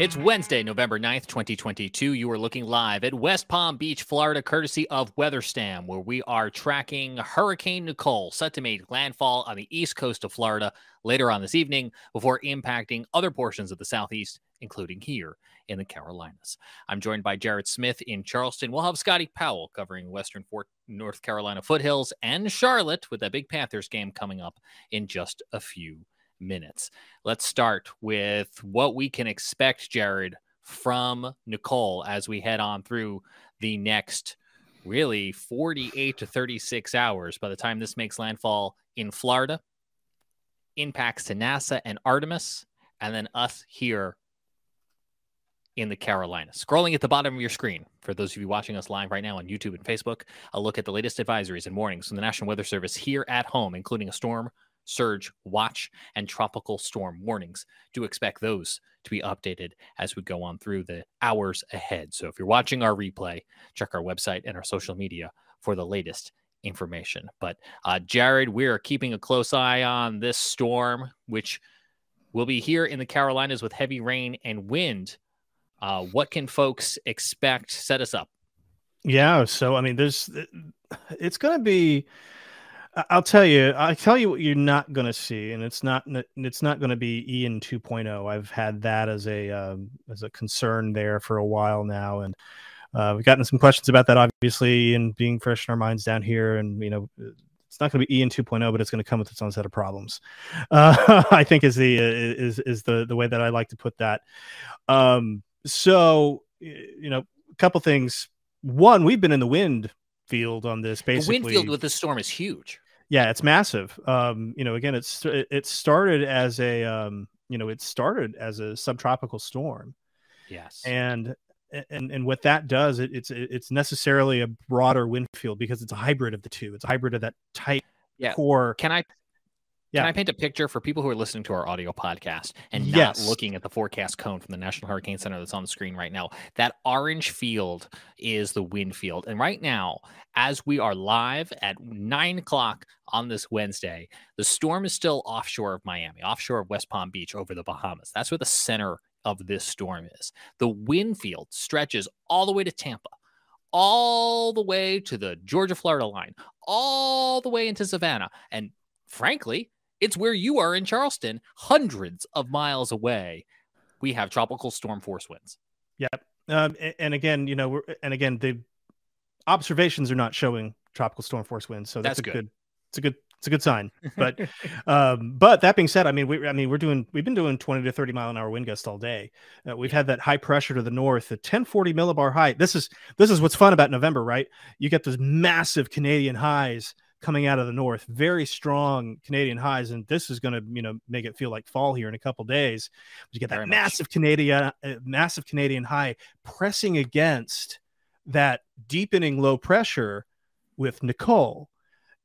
It's Wednesday, November 9th, 2022. You are looking live at West Palm Beach, Florida, courtesy of WeatherStem, where we are tracking Hurricane Nicole, set to make landfall on the east coast of Florida later on this evening before impacting other portions of the southeast, including here in the Carolinas. I'm joined by Jared Smith in Charleston. We'll have Scotty Powell covering Western Fort North Carolina foothills and Charlotte with that big Panthers game coming up in just a few minutes. Let's start with what we can expect, Jared, from Nicole as we head on through the next really 48 to 36 hours by the time this makes landfall in Florida, impacts to NASA and Artemis, and then us here in the Carolinas. Scrolling at the bottom of your screen, for those of you watching us live right now on YouTube and Facebook, a look at the latest advisories and warnings from the National Weather Service here at home, including a storm surge watch and tropical storm warnings. Do expect those to be updated as we go on through the hours ahead. So if you're watching our replay, check our website and our social media for the latest information. But uh, Jared, we are keeping a close eye on this storm, which will be here in the Carolinas with heavy rain and wind. Uh, what can folks expect? Set us up. Yeah. So, I mean, there's, it's going to be, I'll tell you. I'll tell you what you're not going to see, and it's not it's not going to be Ian 2.0. I've had that as a um, as a concern there for a while now, and uh, we've gotten some questions about that, obviously, and being fresh in our minds down here, and you know. It's not going to be Ian 2.0, but it's going to come with its own set of problems. Uh, I think is the is is the the way that I like to put that. Um, so you know, a couple things. One, we've been in the wind field on this. Basically, the wind field with this storm is huge. Yeah, it's massive. Um, you know, again, it's it started as a um, you know, it started as a subtropical storm. Yes, and and and what that does, it, it's it's necessarily a broader wind field because it's a hybrid of the two. It's a hybrid of that tight yeah. core. Can I yeah. Can I paint a picture for people who are listening to our audio podcast and not yes. looking at the forecast cone from the National Hurricane Center that's on the screen right now? That orange field is the wind field. And right now, as we are live at nine o'clock on this Wednesday, the storm is still offshore of Miami, offshore of West Palm Beach over the Bahamas. That's where the center of this storm is. The wind field stretches all the way to Tampa all the way to the Georgia Florida line, all the way into Savannah. And frankly, it's where you are in Charleston, hundreds of miles away. We have tropical storm force winds. Yep. Um, and again, you know, we're, and again, the observations are not showing tropical storm force winds, so that's, that's a good. good. It's a good. It's a good sign. But, um, but that being said, I mean, we, I mean, we're doing, we've been doing 20 to 30 mile an hour wind gust all day. Uh, we've had that high pressure to the north, the 1040 millibar high. This is, this is what's fun about November, right? You get those massive Canadian highs coming out of the north, very strong Canadian highs, and this is going to you know make it feel like fall here in a couple days. But you get that very massive much. Canadian, uh, massive Canadian high pressing against that deepening low pressure with Nicole,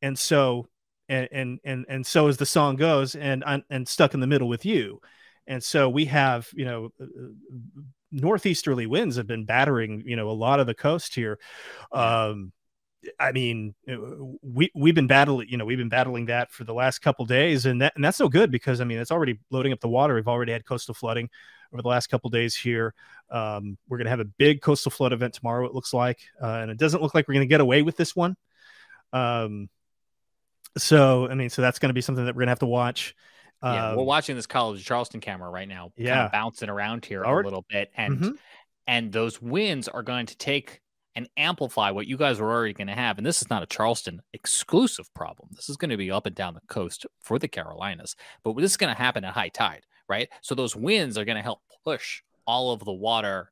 and so and and and, and so as the song goes, and and stuck in the middle with you, and so we have you know. Uh, uh, northeasterly winds have been battering you know a lot of the coast here um I mean, uh, we we've been battling, you know, we've been battling that for the last couple days, and that and that's no good because I mean, it's already loading up the water. We've already had coastal flooding over the last couple days here. Um, we're going to have a big coastal flood event tomorrow. It looks like, uh, and it doesn't look like we're going to get away with this one. Um, so I mean, so that's going to be something that we're going to have to watch. Yeah, um, we're watching this College Charleston camera right now, yeah, kind of bouncing around here already. a little bit, and mm-hmm. and those winds are going to take and amplify what you guys are already going to have. And this is not a Charleston exclusive problem. This is going to be up and down the coast for the Carolinas. But this is going to happen at high tide, right? So those winds are going to help push all of the water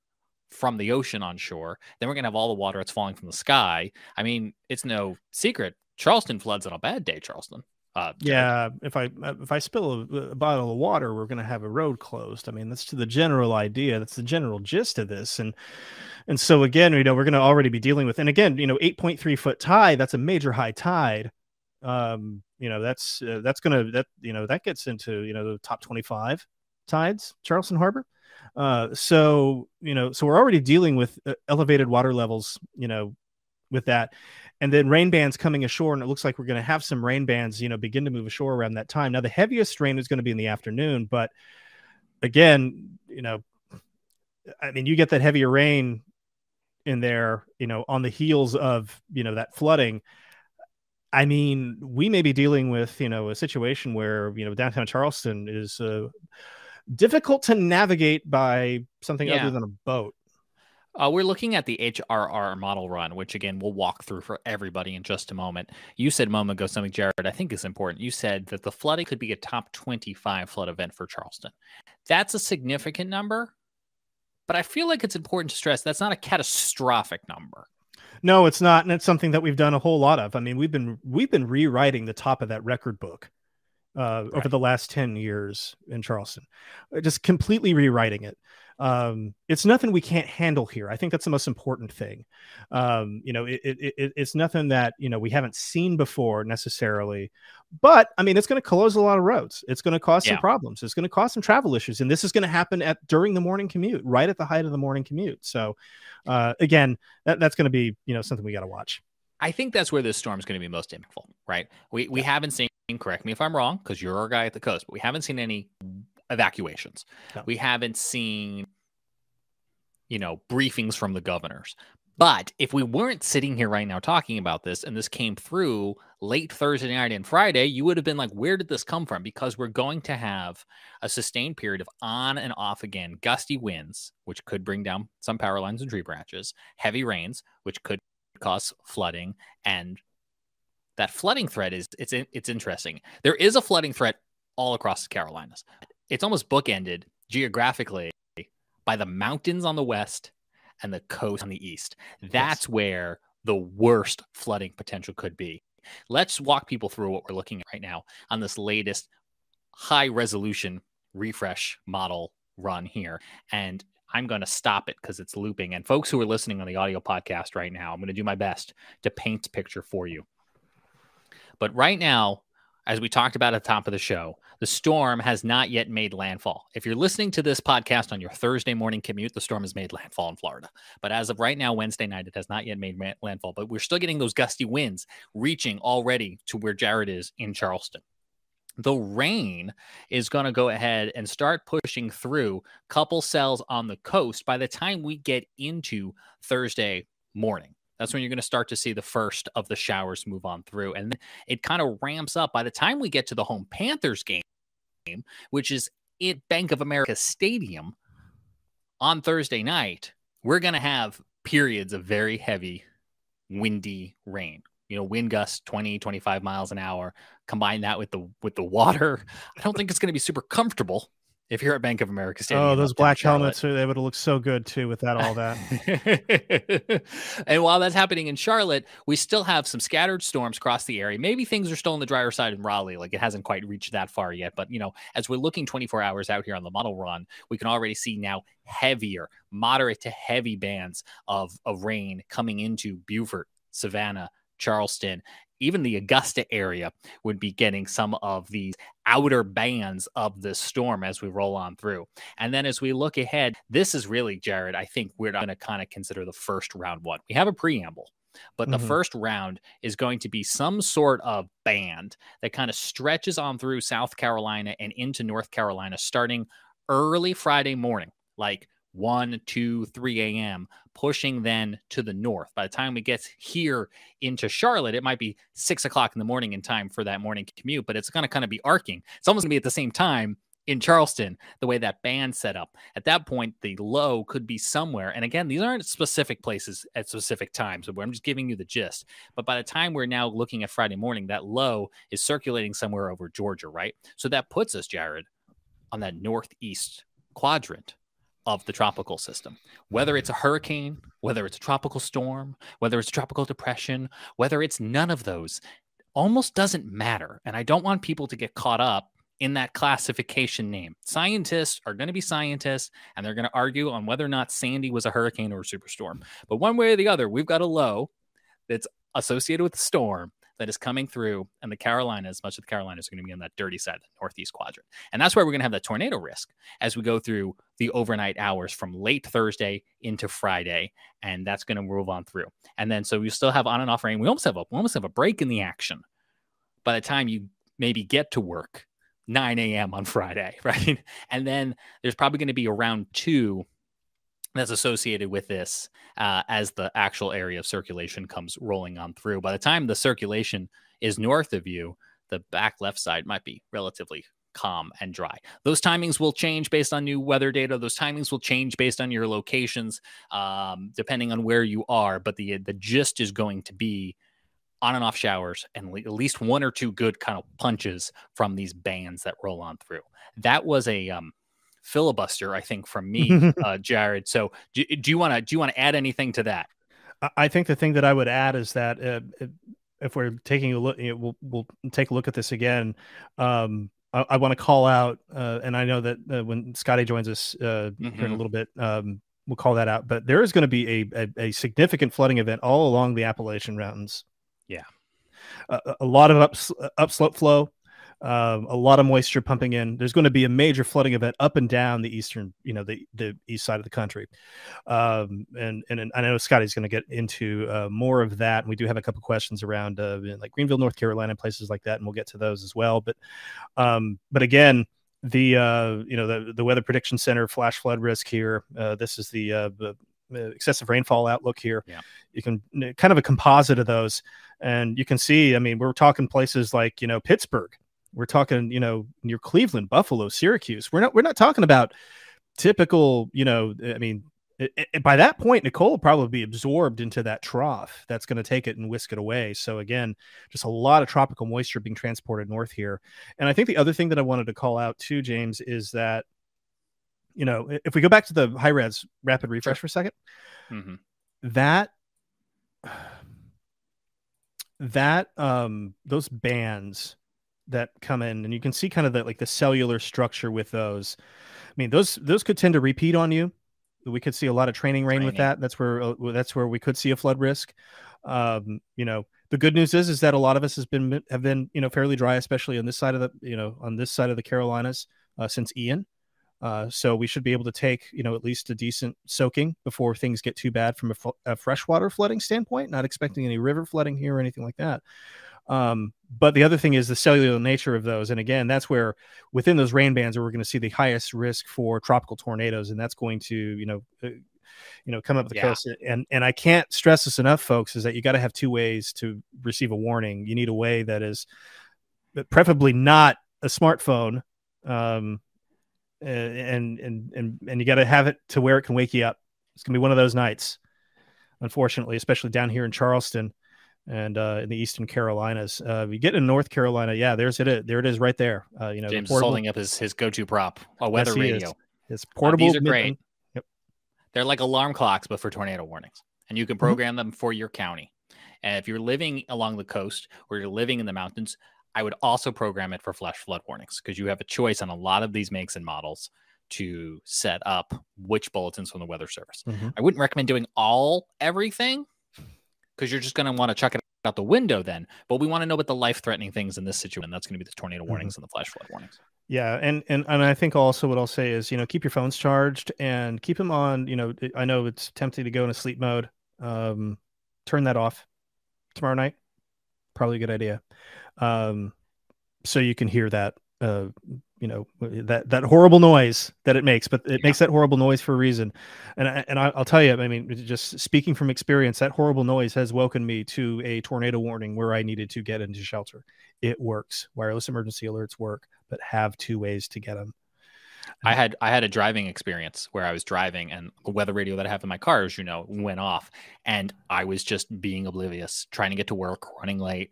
from the ocean on shore. Then we're going to have all the water that's falling from the sky. I mean, it's no secret. Charleston floods on a bad day, Charleston. Uh, yeah, if I if I spill a, a bottle of water, we're going to have a road closed. I mean, that's to the general idea. That's the general gist of this, and and so again, you know, we're going to already be dealing with, and again, you know, eight point three foot tide. That's a major high tide. Um, you know, that's uh, that's going to that you know that gets into you know the top twenty five tides, Charleston Harbor. Uh, so you know, so we're already dealing with uh, elevated water levels. You know, with that and then rain bands coming ashore and it looks like we're going to have some rain bands you know begin to move ashore around that time now the heaviest rain is going to be in the afternoon but again you know I mean, you get that heavier rain in there, you know, on the heels of, you know, that flooding. I mean, we may be dealing with, you know, a situation where, you know, downtown Charleston is uh, difficult to navigate by something yeah. other than a boat. Uh, we're looking at the HRRR model run, which again we'll walk through for everybody in just a moment. You said a moment ago something, Jared, I think is important. You said that the flooding could be a top 25 flood event for Charleston. That's a significant number, but I feel like it's important to stress that's not a catastrophic number. No, it's not, and it's something that we've done a whole lot of. I mean, we've been we've been rewriting the top of that record book uh, right. over the last 10 years in Charleston, just completely rewriting it um, it's nothing we can't handle here. I think that's the most important thing. Um, you know, it, it, it, it's nothing that you know we haven't seen before necessarily, but I mean, it's going to close a lot of roads. It's going to cause yeah. some problems. It's going to cause some travel issues, and this is going to happen at during the morning commute, right at the height of the morning commute. So, uh, again, that, that's going to be you know something we got to watch. I think that's where this storm is going to be most impactful, right? We we yeah. haven't seen. Correct me if I'm wrong, because you're our guy at the coast, but we haven't seen any evacuations. No. We haven't seen, you know, briefings from the governors. But if we weren't sitting here right now talking about this and this came through late Thursday night and Friday, you would have been like, where did this come from? Because we're going to have a sustained period of on and off again gusty winds, which could bring down some power lines and tree branches, heavy rains, which could cause flooding. And that flooding threat is it's it's interesting. There is a flooding threat all across the Carolinas it's almost bookended geographically by the mountains on the west and the coast on the east. That's yes. where the worst flooding potential could be. Let's walk people through what we're looking at right now on this latest high resolution refresh model run here. And I'm going to stop it because it's looping. And folks who are listening on the audio podcast right now, I'm going to do my best to paint a picture for you. But right now, as we talked about at the top of the show, the storm has not yet made landfall. If you're listening to this podcast on your Thursday morning commute, the storm has made landfall in Florida. But as of right now, Wednesday night, it has not yet made landfall. But we're still getting those gusty winds reaching already to where Jared is in Charleston. The rain is going to go ahead and start pushing through couple cells on the coast by the time we get into Thursday morning. That's when you're going to start to see the first of the showers move on through. And it kind of ramps up by the time we get to the home Panthers game, which is at Bank of America Stadium on Thursday night. We're going to have periods of very heavy, windy rain. You know, wind gusts 20, 25 miles an hour. Combine that with the with the water. I don't think it's going to be super comfortable if you're at Bank of America Stadium. Oh, those black helmets, they would look so good too without all that. and while that's happening in Charlotte, we still have some scattered storms across the area. Maybe things are still on the drier side in Raleigh, like it hasn't quite reached that far yet. But, you know, as we're looking 24 hours out here on the model run, we can already see now heavier, moderate to heavy bands of, of rain coming into Beaufort, Savannah, Charleston, even the Augusta area would be getting some of these outer bands of the storm as we roll on through. And then as we look ahead, this is really, Jared, I think we're going to kind of consider the first round one. We have a preamble. But the mm-hmm. first round is going to be some sort of band that kind of stretches on through South Carolina and into North Carolina starting early Friday morning, like 1, 2, 3 a.m., pushing then to the north. By the time we get here into Charlotte, it might be six o'clock in the morning in time for that morning commute, but it's going to kind of be arcing. It's almost going to be at the same time in Charleston, the way that band set up. At that point, the low could be somewhere. And again, these aren't specific places at specific times. I'm just giving you the gist. But by the time we're now looking at Friday morning, that low is circulating somewhere over Georgia, right? So that puts us, Jared, on that northeast quadrant of the tropical system. Whether it's a hurricane, whether it's a tropical storm, whether it's a tropical depression, whether it's none of those, almost doesn't matter. And I don't want people to get caught up in that classification name. Scientists are going to be scientists and they're going to argue on whether or not Sandy was a hurricane or a superstorm. But one way or the other, we've got a low that's associated with the storm that is coming through, and the Carolinas, much of the Carolinas, are going to be on that dirty side, the northeast quadrant, and that's where we're going to have that tornado risk as we go through the overnight hours from late Thursday into Friday, and that's going to move on through. And then so we still have on and off rain. We almost have a we almost have a break in the action by the time you maybe get to work 9 a.m. on Friday, right? And then there's probably going to be around two that's associated with this uh, as the actual area of circulation comes rolling on through. By the time the circulation is north of you, the back left side might be relatively calm and dry. Those timings will change based on new weather data. Those timings will change based on your locations, um, depending on where you are. But the the gist is going to be on and off showers and at least one or two good kind of punches from these bands that roll on through. That was a um, filibuster, I think, from me, uh, Jared. So do, do you want to do you want to add anything to that? I think the thing that I would add is that uh, if we're taking a look, you know, we'll we'll take a look at this again. Um, I, I want to call out, uh, and I know that uh, when Scotty joins us uh, mm-hmm. here in a mm-hmm. little bit, um, we'll call that out. But there is going to be a, a, a significant flooding event all along the Appalachian Mountains. Yeah, a, a lot of ups, upslope flow um, a lot of moisture pumping in. There's going to be a major flooding event up and down the eastern, you know, the the east side of the country. Um, and, and I know Scotty's going to get into uh, more of that. And we do have a couple questions around uh, like Greenville, North Carolina, places like that, and we'll get to those as well. But um, but again, the uh, you know the the Weather Prediction Center flash flood risk here. Uh, this is the, uh, the excessive rainfall outlook here. Yeah. You can kind of a composite of those, and you can see. I mean, we're talking places like you know Pittsburgh, we're talking, you know, near Cleveland, Buffalo, Syracuse. We're not we're not talking about typical, you know, I mean, it, it, by that point, Nicole will probably be absorbed into that trough that's going to take it and whisk it away. So again, just a lot of tropical moisture being transported north here. And I think the other thing that I wanted to call out too, James, is that you know, if we go back to the high res rapid refresh for a 2nd mm-hmm. that that um those bands that come in and you can see kind of the like the cellular structure with those. I mean those those could tend to repeat on you. We could see a lot of training rain training. with that. That's where uh, that's where we could see a flood risk. Um, you know the good news is is that a lot of us has been have been you know fairly dry especially on this side of the you know on this side of the carolinas uh, since ian. Uh, so we should be able to take you know at least a decent soaking before things get too bad from a, a freshwater flooding standpoint not expecting any river flooding here or anything like that um, but the other thing is the cellular nature of those. And again, that's where within those rain bands we're going to see the highest risk for tropical tornadoes. And that's going to, you know, uh, you know, come up the yeah. coast. And and I can't stress this enough, folks, is that you got to have two ways to receive a warning. You need a way that is preferably not a smartphone. Um, and and and and you got to have it to where it can wake you up. It's gonna be one of those nights, unfortunately, especially down here in Charleston and uh, in the Eastern Carolinas. Uh, you get in North Carolina, yeah, there's it. There it is, right there. Uh, you know, James portable, holding up his his go-to prop, a weather yes, radio. Is. His portable. Uh, these are great. Yep. They're like alarm clocks, but for tornado warnings, and you can mm-hmm. program mm-hmm. them for your county. And if you're living along the coast or you're living in the mountains, I would also program it for flash flood warnings because you have a choice on a lot of these makes and models to set up which bulletins from the Weather Service. Mm-hmm. I wouldn't recommend doing all everything because you're just going to want to chuck it out the window then. But we want to know what the life threatening things in this situation. That's going to be the tornado mm-hmm. warnings mm-hmm. and the flash flood warnings. Yeah, and and and I think also what I'll say is you know keep your phones charged and keep them on. You know, I know it's tempting to go into sleep mode. Um, turn that off tomorrow night. Probably a good idea. Um, so you can hear that uh, you know that that horrible noise that it makes but it yeah. makes that horrible noise for a reason. And I, and I'll tell you I mean just speaking from experience that horrible noise has woken me to a tornado warning where I needed to get into shelter. It works. Wireless emergency alerts work but have two ways to get them I had I had a driving experience where I was driving and the weather radio that I have in my car, as you know, went off, and I was just being oblivious, trying to get to work, running late,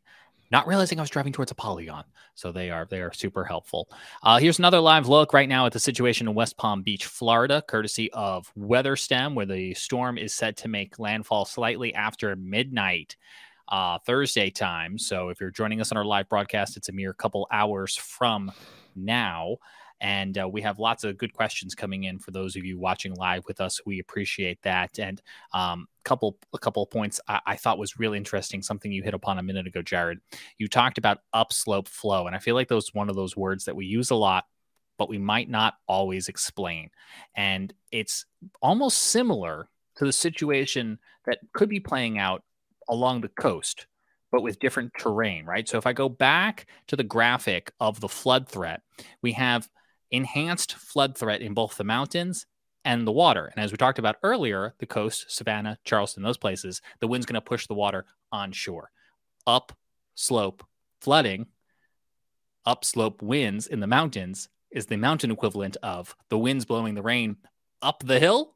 not realizing I was driving towards a polygon. So they are they are super helpful. Uh, here's another live look right now at the situation in West Palm Beach, Florida, courtesy of WeatherStem, where the storm is set to make landfall slightly after midnight. Uh, Thursday time. So if you're joining us on our live broadcast, it's a mere couple hours from now. And uh, we have lots of good questions coming in for those of you watching live with us. We appreciate that. And um, couple a couple of points I, I, thought was really interesting. Something you hit upon a minute ago, Jared. You talked about upslope flow, and I feel like those one of those words that we use a lot, but we might not always explain. And it's almost similar to the situation that could be playing out along the coast but with different terrain, right? So if I go back to the graphic of the flood threat, we have enhanced flood threat in both the mountains and the water. And as we talked about earlier, the coast, Savannah, Charleston, those places, the wind's going to push the water onshore. Up slope flooding, upslope winds in the mountains is the mountain equivalent of the winds blowing the rain up the hill,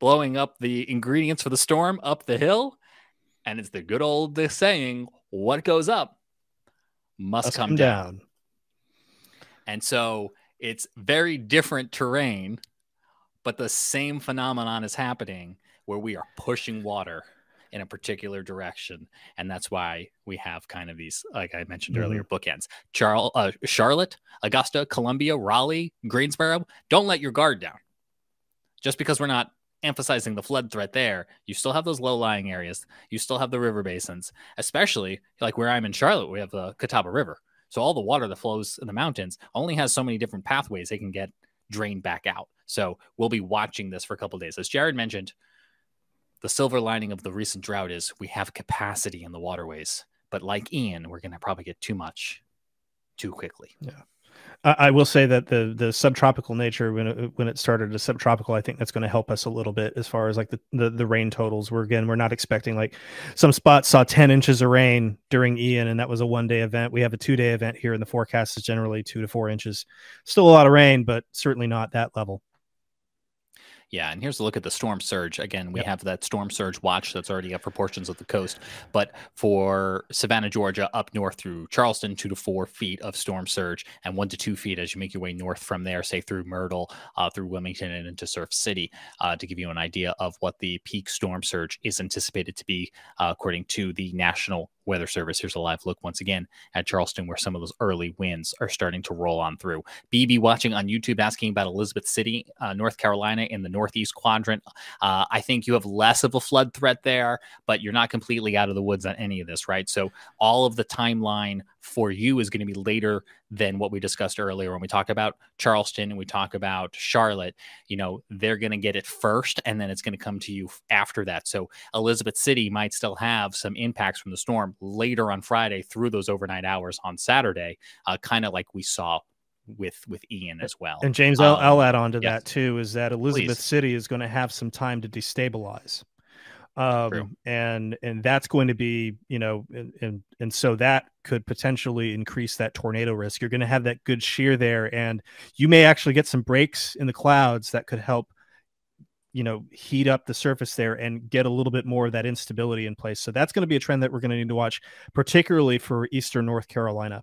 blowing up the ingredients for the storm up the hill. And it's the good old saying, what goes up must, must come, come down. down. And so it's very different terrain, but the same phenomenon is happening where we are pushing water in a particular direction, and that's why we have kind of these, like I mentioned mm-hmm. earlier, bookends. Uh, Charlotte, Augusta, Columbia, Raleigh, Greensboro. Don't let your guard down. Just because we're not emphasizing the flood threat there, you still have those low lying areas. You still have the river basins, especially like where I'm in Charlotte, we have the Catawba River. So all the water that flows in the mountains only has so many different pathways they can get drained back out. So we'll be watching this for a couple days. As Jared mentioned, the silver lining of the recent drought is we have capacity in the waterways. But like Ian, we're going to probably get too much too quickly. Yeah. I, will say that the the subtropical nature when it, when it started to subtropical, I think that's going to help us a little bit as far as like the, the, the rain totals. We're again we're not expecting like some spots saw ten inches of rain during Ian, and that was a one day event. We have a two day event here, and the forecast is generally two to four inches. Still a lot of rain, but certainly not that level. Yeah, and here's a look at the storm surge. Again, we yep. have that storm surge watch that's already up for portions of the coast. But for Savannah, Georgia, up north through Charleston, two to four feet of storm surge, and one to two feet as you make your way north from there, say through Myrtle, uh, through Wilmington, and into Surf City, uh, to give you an idea of what the peak storm surge is anticipated to be, uh, according to the National Weather Service. Here's a live look once again at Charleston, where some of those early winds are starting to roll on through. BB watching on YouTube asking about Elizabeth City, uh, North Carolina, in the northeast quadrant. Uh, I think you have less of a flood threat there, but you're not completely out of the woods on any of this, right? So all of the timeline for you is going to be later than what we discussed earlier when we talk about Charleston and we talk about Charlotte. You know, they're going to get it first and then it's going to come to you after that. So Elizabeth City might still have some impacts from the storm later on Friday through those overnight hours on Saturday, uh, kind of like we saw with with Ian as well. And James, um, I'll, I'll add on to yes. that too. Is that Elizabeth Please. City is going to have some time to destabilize um, and and that's going to be you know and, and and so that could potentially increase that tornado risk you're going to have that good shear there and you may actually get some breaks in the clouds that could help you know heat up the surface there and get a little bit more of that instability in place so that's going to be a trend that we're going to need to watch particularly for eastern north carolina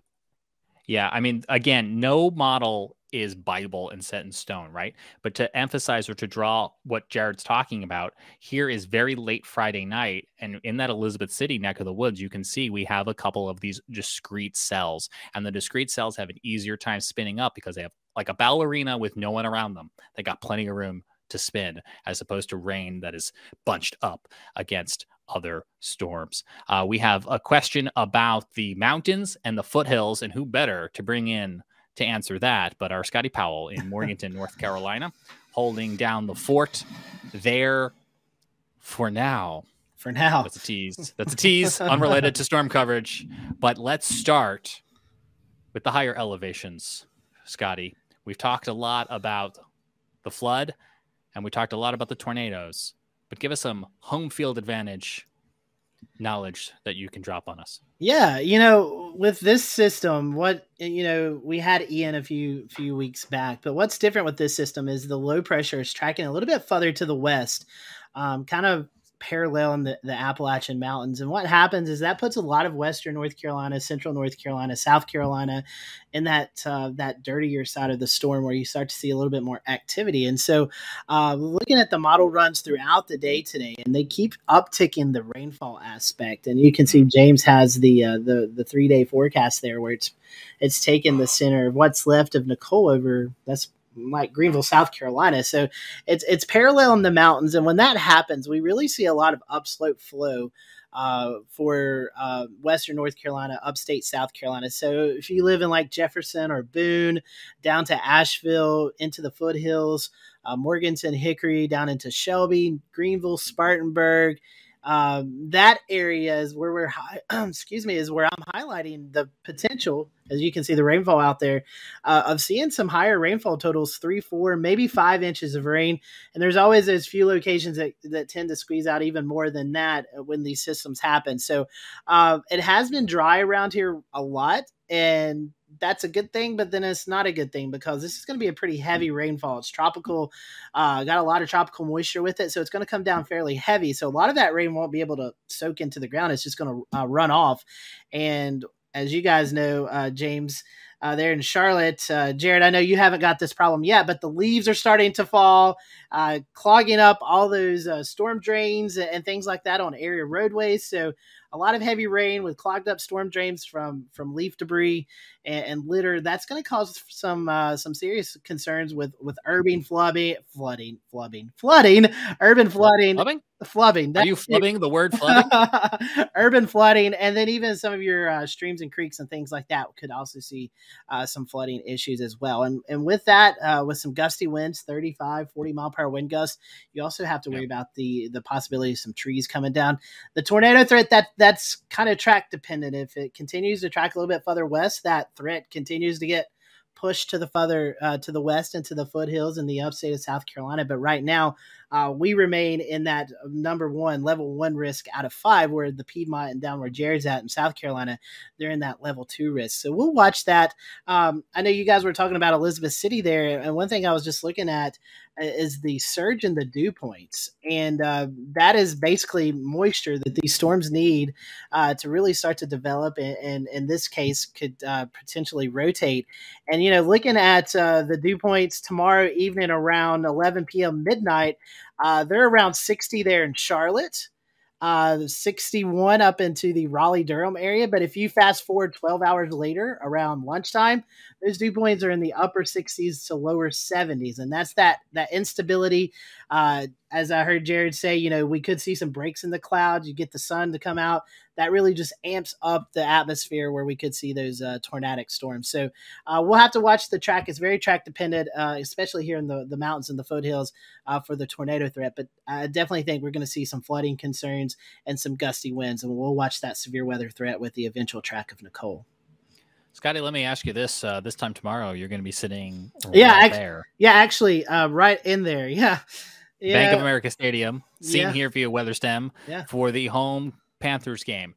yeah i mean again no model is Bible and set in stone, right? But to emphasize or to draw what Jared's talking about, here is very late Friday night. And in that Elizabeth City neck of the woods, you can see we have a couple of these discrete cells. And the discrete cells have an easier time spinning up because they have like a ballerina with no one around them. They got plenty of room to spin as opposed to rain that is bunched up against other storms. Uh, we have a question about the mountains and the foothills, and who better to bring in to answer that, but our Scotty Powell in Morganton, North Carolina, holding down the fort there for now. For now. That's a tease. That's a tease, unrelated to storm coverage. But let's start with the higher elevations, Scotty. We've talked a lot about the flood and we talked a lot about the tornadoes, but give us some home field advantage knowledge that you can drop on us. Yeah, you know, with this system, what you know, we had Ian a few few weeks back, but what's different with this system is the low pressure is tracking a little bit further to the west, um, kind of parallel in the, the Appalachian Mountains. And what happens is that puts a lot of Western North Carolina, Central North Carolina, South Carolina in that uh, that dirtier side of the storm where you start to see a little bit more activity. And so, uh, looking at the model runs throughout the day today, and they keep upticking the rainfall aspect. And you can see James has the uh, the the three day forecast there where it's it's taken the center of what's left of Nicole over. That's like Greenville, South Carolina. So it's it's parallel in the mountains, and when that happens, we really see a lot of upslope flow uh, for uh, Western North Carolina, upstate South Carolina. So if you live in like Jefferson or Boone, down to Asheville, into the foothills, uh, Morganton, Hickory, down into Shelby, Greenville, Spartanburg. Um, that area is where we're, excuse me, is where I'm highlighting the potential as you can see the rainfall out there uh, of seeing some higher rainfall totals three four maybe five inches of rain. And there's always those few locations that, that tend to squeeze out even more than that when these systems happen. So uh, it has been dry around here a lot and that's a good thing, but then it's not a good thing because this is going to be a pretty heavy rainfall. It's tropical, uh, got a lot of tropical moisture with it, so it's going to come down fairly heavy. So a lot of that rain won't be able to soak into the ground. It's just going to uh, run off, and as you guys know, uh, James, uh, there in Charlotte. Uh, Jared, I know you haven't got this problem yet, but the leaves are starting to fall, uh, clogging up all those uh, storm drains and things like that on area roadways. So a lot of heavy rain with clogged up storm drains from from leaf debris and, and litter. That's going to cause some uh, some serious concerns with with urban flooding, flooding, flooding, flooding, urban flooding, flooding, flooding. Are you flubbing the word flooding? urban flooding, and then even some of your uh, streams and creeks and things like that could also see uh, some flooding issues as well. And and with that, uh, with some gusty winds, 35, 40 mile per hour wind gusts, you also have to worry yep. about the the possibility of some trees coming down. The tornado threat that that's kind of track dependent. If it continues to track a little bit further west, that threat continues to get pushed to the further uh, to the west into the foothills in the upstate of South Carolina. But right now, uh, we remain in that number one level one risk out of five, where the Piedmont and down where Jared's at in South Carolina, they're in that level two risk. So we'll watch that. Um, I know you guys were talking about Elizabeth City there, and one thing I was just looking at uh, is the surge in the dew points, and uh, that is basically moisture that these storms need uh, to really start to develop, and, and in this case, could uh, potentially rotate. And you know, looking at uh, the dew points tomorrow evening around 11 p.m. midnight. Uh, they're around 60 there in Charlotte, uh, 61 up into the Raleigh Durham area. But if you fast forward 12 hours later around lunchtime, those dew points are in the upper 60s to lower 70s. And that's that, that instability. Uh, as I heard Jared say, you know, we could see some breaks in the clouds. You get the sun to come out. That really just amps up the atmosphere where we could see those uh, tornadic storms. So uh, we'll have to watch the track. It's very track dependent, uh, especially here in the, the mountains and the foothills uh, for the tornado threat. But I definitely think we're going to see some flooding concerns and some gusty winds. And we'll watch that severe weather threat with the eventual track of Nicole. Scotty, let me ask you this: uh, This time tomorrow, you're going to be sitting yeah, ac- there. Yeah, actually, uh, right in there. Yeah. yeah. Bank of America Stadium, seen yeah. here via WeatherStem yeah. for the home Panthers game.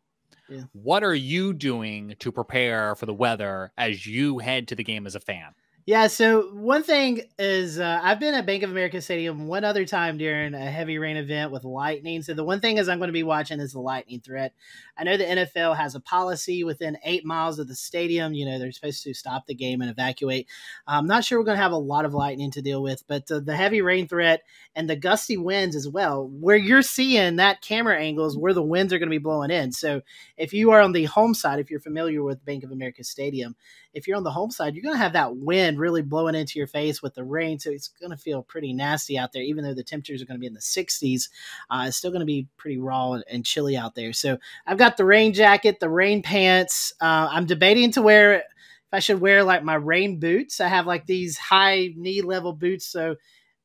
Yeah. What are you doing to prepare for the weather as you head to the game as a fan? Yeah, so one thing is uh, I've been at Bank of America Stadium one other time during a heavy rain event with lightning. So the one thing is I'm going to be watching is the lightning threat. I know the NFL has a policy within eight miles of the stadium. You know they're supposed to stop the game and evacuate. I'm not sure we're going to have a lot of lightning to deal with, but uh, the heavy rain threat and the gusty winds as well, where you're seeing that camera angles where the winds are going to be blowing in. So if you are on the home side, if you're familiar with Bank of America Stadium, if you're on the home side, you're going to have that wind really blowing into your face with the rain. So it's going to feel pretty nasty out there, even though the temperatures are going to be in the 60s. Uh, it's still going to be pretty raw and, and, chilly out there. So I've got the rain jacket, the rain pants. Uh, I'm debating to wear if I should wear like my rain boots. I have like these high knee level boots. So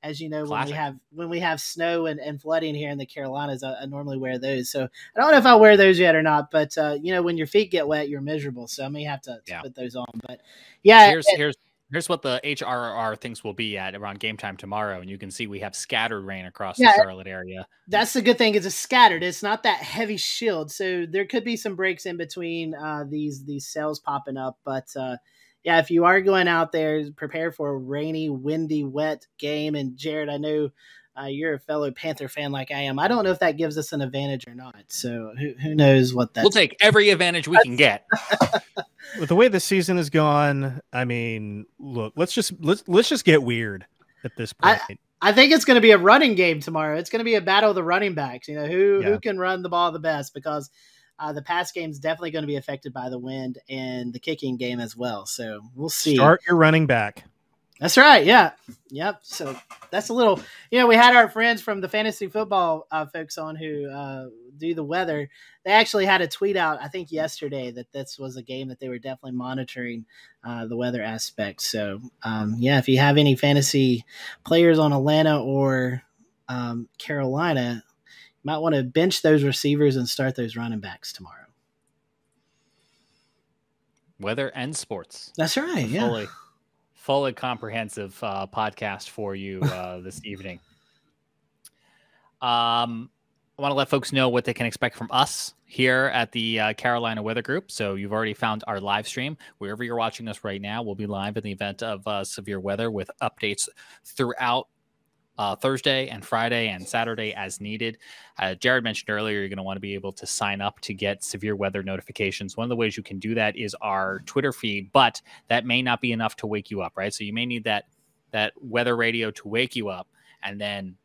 as you know, Classic. when we have when we have snow and, and flooding here in the Carolinas, I, I, normally wear those. So I don't know if I'll wear those yet or not. But uh, you know, when your feet get wet, you're miserable. So I may have to, to put those on. But yeah, here's it, here's here's what the HRRR things will be at around game time tomorrow, and you can see we have scattered rain across yeah, the Charlotte area. That's the good thing is it's scattered. It's not that heavy shield, so there could be some breaks in between uh, these these cells popping up, but. Uh, yeah, if you are going out there, prepare for a rainy, windy, wet game. And Jared, I know uh, you're a fellow Panther fan like I am. I don't know if that gives us an advantage or not. So who, who knows what that? We'll take every advantage we can get. With the way the season has gone, I mean, look, let's just let's let's just get weird at this point. I, I think it's going to be a running game tomorrow. It's going to be a battle of the running backs. You know who yeah. who can run the ball the best because uh, the pass game is definitely going to be affected by the wind and the kicking game as well. So we'll see. Start your running back. That's right. Yeah. Yep. So that's a little, you know, we had our friends from the fantasy football uh, folks on who uh, do the weather. They actually had a tweet out, I think yesterday, that this was a game that they were definitely monitoring uh, the weather aspect. So, um, yeah, if you have any fantasy players on Atlanta or um, Carolina, might want to bench those receivers and start those running backs tomorrow. weather and sports. That's right. Yeah. Fully, fully comprehensive uh, podcast for you uh, this evening. Um, I want to let folks know what they can expect from us here at the uh, Carolina Weather Group. So you've already found our live stream. Wherever you're watching us right now, we'll be live in the event of uh, severe weather with updates throughout uh, Thursday and Friday and Saturday as needed. Uh, Jared mentioned earlier, you're going to want to be able to sign up to get severe weather notifications. One of the ways you can do that is our Twitter feed, but that may not be enough to wake you up, right? So you may need that that weather radio to wake you up, and then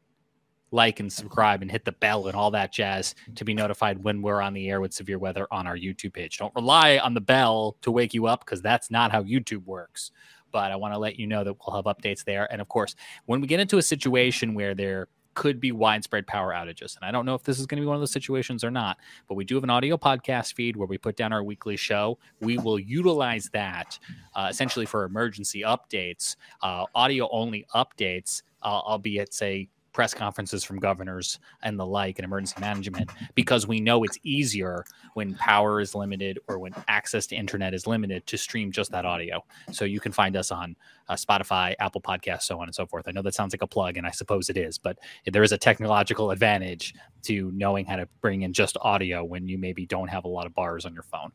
like and subscribe and hit the bell and all that jazz to be notified when we're on the air with severe weather on our YouTube page. Don't rely on the bell to wake you up because that's not how YouTube works but I want to let you know that we'll have updates there. And of course, when we get into a situation where there could be widespread power outages, and I don't know if this is going to be one of those situations or not, but we do have an audio podcast feed where we put down our weekly show. We will utilize that uh, essentially for emergency updates, uh, audio only updates, uh, albeit say press conferences from governors and the like and emergency management because we know it's easier when power is limited or when access to internet is limited to stream just that audio. So you can find us on uh, Spotify, Apple Podcasts, so on and so forth. I know that sounds like a plug, and I suppose it is, but there is a technological advantage to knowing how to bring in just audio when you maybe don't have a lot of bars on your phone.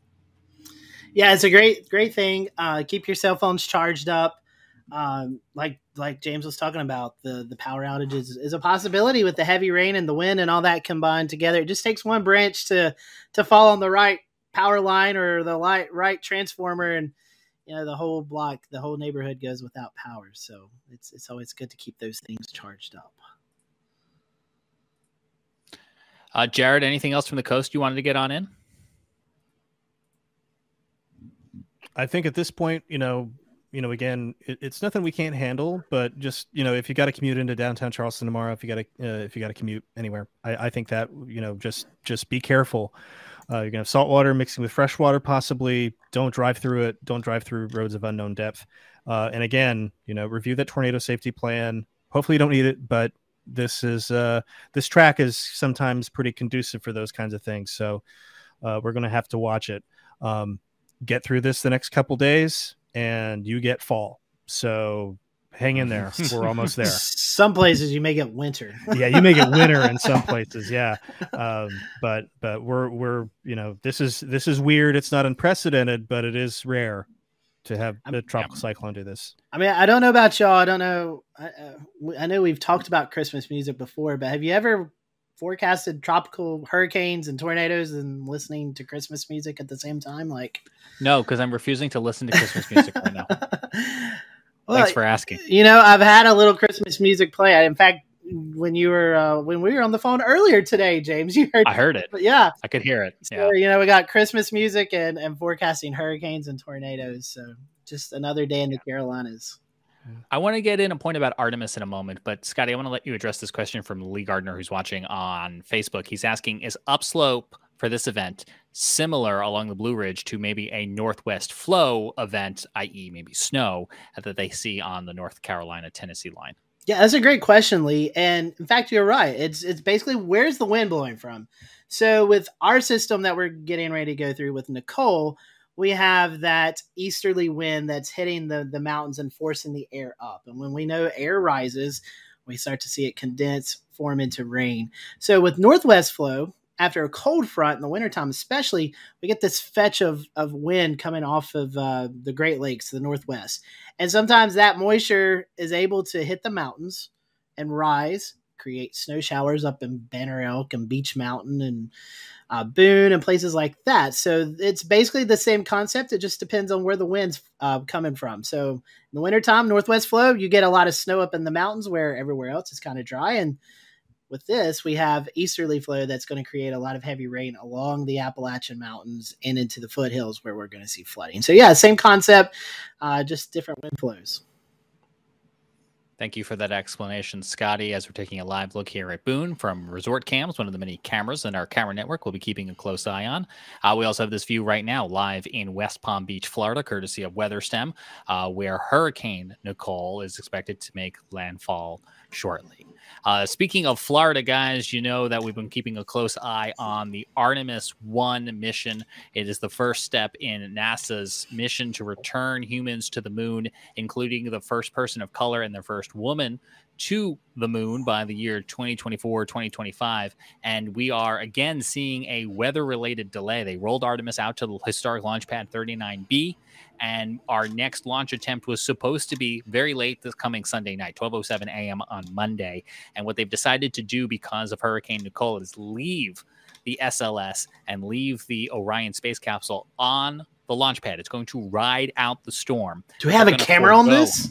Yeah, it's a great, great thing. Uh, keep your cell phones charged up um, like like James was talking about, the the power outages is a possibility with the heavy rain and the wind and all that combined together. It just takes one branch to to fall on the right power line or the light right transformer, and you know the whole block, the whole neighborhood goes without power. So it's it's always good to keep those things charged up. Uh, Jared, anything else from the coast you wanted to get on in? I think at this point, you know, you know, again, it, it's nothing we can't handle, but just you know, if you got to commute into downtown Charleston tomorrow, if you got to uh, if you got to commute anywhere, I, I think that you know, just just be careful. Uh, you're gonna have salt water mixing with fresh water, possibly. Don't drive through it. Don't drive through roads of unknown depth. Uh, and again, you know, review that tornado safety plan. Hopefully, you don't need it, but this is uh, this track is sometimes pretty conducive for those kinds of things. So uh, we're gonna have to watch it. Um, get through this the next couple days and you get fall. So hang in there. We're almost there. Some places you may get winter. yeah, you may get winter in some places. Yeah, um, but but we're we're you know this is this is weird. It's not unprecedented, but it is rare to have a tropical cyclone do this. I mean, I don't know about y'all. I don't know. I, uh, I know we've talked about Christmas music before, but have you ever forecasted tropical hurricanes and tornadoes and listening to Christmas music at the same time? Like, no, because I'm refusing to listen to Christmas music right now. well, Thanks for asking. You know, I've had a little Christmas music play. In fact, when you were uh, when we were on the phone earlier today, James, you heard. I heard it. Yeah, I could hear it. So, yeah. you know, we got Christmas music and and forecasting hurricanes and tornadoes. So just another day in the Carolinas. I want to get in a point about Artemis in a moment, but Scotty, I want to let you address this question from Lee Gardner, who's watching on Facebook. He's asking Is upslope for this event similar along the Blue Ridge to maybe a northwest flow event, i.e., maybe snow, that they see on the North Carolina Tennessee line? Yeah, that's a great question, Lee. And in fact, you're right. It's it's basically where's the wind blowing from? So with our system that we're getting ready to go through with Nicole, we have that easterly wind that's hitting the, the mountains and forcing the air up. And when we know air rises, we start to see it condense, form into rain. So with northwest flow, after a cold front in the wintertime, especially, we get this fetch of, of wind coming off of uh, the Great Lakes the northwest. And sometimes that moisture is able to hit the mountains and rise, create snow showers up in Banner Elk and Beech Mountain and uh, Boone and places like that. So it's basically the same concept. It just depends on where the wind's uh, coming from. So in the wintertime, northwest flow, you get a lot of snow up in the mountains where everywhere else is kind of dry. And with this, we have easterly flow that's going to create a lot of heavy rain along the Appalachian Mountains and into the foothills where we're going to see flooding. So yeah, same concept, uh, just different wind flows. Thank you for that explanation, Scotty. As we're taking a live look here at Boone from Resort Cams, one of the many cameras in our camera network, we'll be keeping a close eye on. Uh, we also have this view right now live in West Palm Beach, Florida, courtesy of WeatherStem, uh, where Hurricane Nicole is expected to make landfall shortly. Uh, speaking of Florida, guys, you know that we've been keeping a close eye on the Artemis 1 mission. It is the first step in NASA's mission to return humans to the moon, including the first person of color and the first woman to the moon by the year 2024 2025 and we are again seeing a weather related delay they rolled artemis out to the historic launch pad 39b and our next launch attempt was supposed to be very late this coming Sunday night, 12:07 a.m. on Monday. And what they've decided to do because of Hurricane Nicole is leave the SLS and leave the Orion space capsule on the launch pad. It's going to ride out the storm. Do we have a camera on this?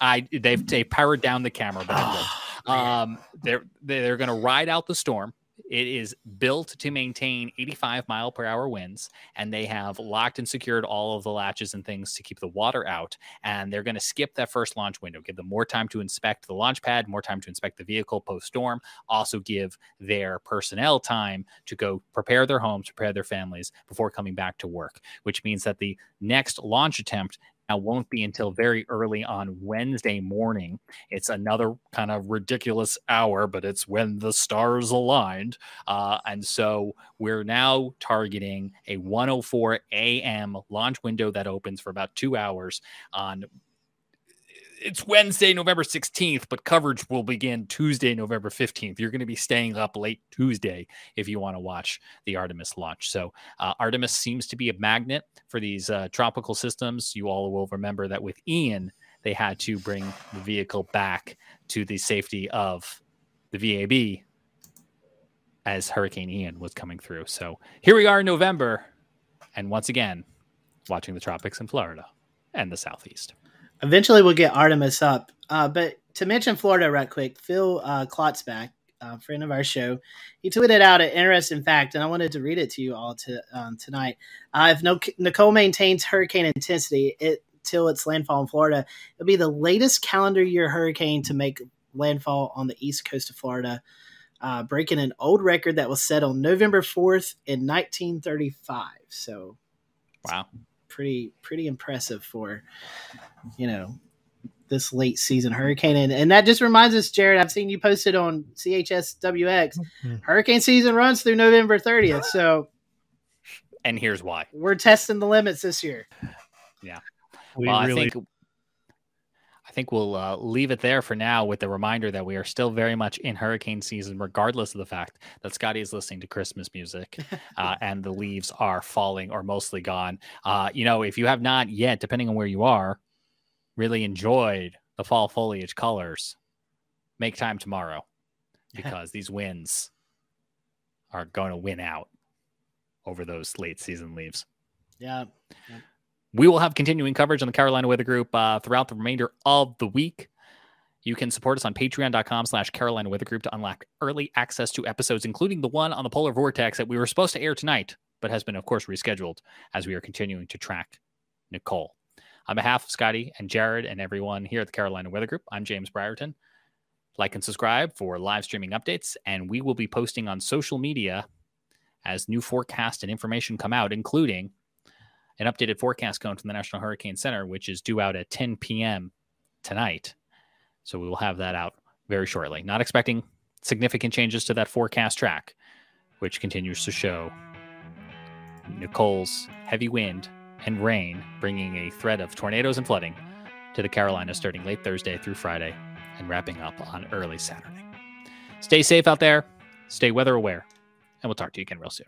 I they've they powered down the camera, but oh, um, they're they're going to ride out the storm. It is built to maintain 85 mile per hour winds, and they have locked and secured all of the latches and things to keep the water out. And they're going to skip that first launch window, give them more time to inspect the launch pad, more time to inspect the vehicle post storm, also give their personnel time to go prepare their homes, prepare their families before coming back to work, which means that the next launch attempt now won't be until very early on Wednesday morning. It's another kind of ridiculous hour, but it's when the stars aligned. Uh, and so we're now targeting a 104 a.m. launch window that opens for about two hours on it's Wednesday, November 16th, but coverage will begin Tuesday, November 15th. You're going to be staying up late Tuesday if you want to watch the Artemis launch. So, uh, Artemis seems to be a magnet for these uh, tropical systems. You all will remember that with Ian, they had to bring the vehicle back to the safety of the VAB as Hurricane Ian was coming through. So, here we are in November, and once again, watching the tropics in Florida and the Southeast. Eventually, we'll get Artemis up. Uh, but to mention Florida right quick, Phil uh, Klotzbach, uh, friend of our show, he tweeted out an interesting fact, and I wanted to read it to you all to, um, tonight. Uh, if no, Nicole maintains hurricane intensity it, till its landfall in Florida, it'll be the latest calendar year hurricane to make landfall on the east coast of Florida, uh, breaking an old record that was set on November 4th in 1935. So, wow pretty pretty impressive for you know this late season hurricane. And, and that just reminds us jared i've seen you posted on chswx mm-hmm. hurricane season runs through november 30th so and here's why. we're testing the limits this year. Yeah. We well, really... i think I think we'll uh, leave it there for now with the reminder that we are still very much in hurricane season, regardless of the fact that Scotty is listening to Christmas music uh, and the leaves are falling or mostly gone. Uh, you know, if you have not yet, depending on where you are, really enjoyed the fall foliage colors, make time tomorrow because these winds are going to win out over those late season leaves. Yeah. yeah. We will have continuing coverage on the Carolina Weather Group uh, throughout the remainder of the week. You can support us on patreon.com slash Carolina Weather Group to unlock early access to episodes, including the one on the polar vortex that we were supposed to air tonight, but has been, of course, rescheduled as we are continuing to track Nicole. On behalf of Scotty and Jared and everyone here at the Carolina Weather Group, I'm James Brierton. Like and subscribe for live streaming updates, and we will be posting on social media as new forecast and information come out, including an updated forecast cone from the National Hurricane Center, which is due out at 10 p.m. tonight. So we will have that out very shortly. Not expecting significant changes to that forecast track, which continues to show Nicole's heavy wind and rain bringing a threat of tornadoes and flooding to the Carolinas starting late Thursday through Friday and wrapping up on early Saturday. Stay safe out there, stay weather aware, and we'll talk to you again real soon.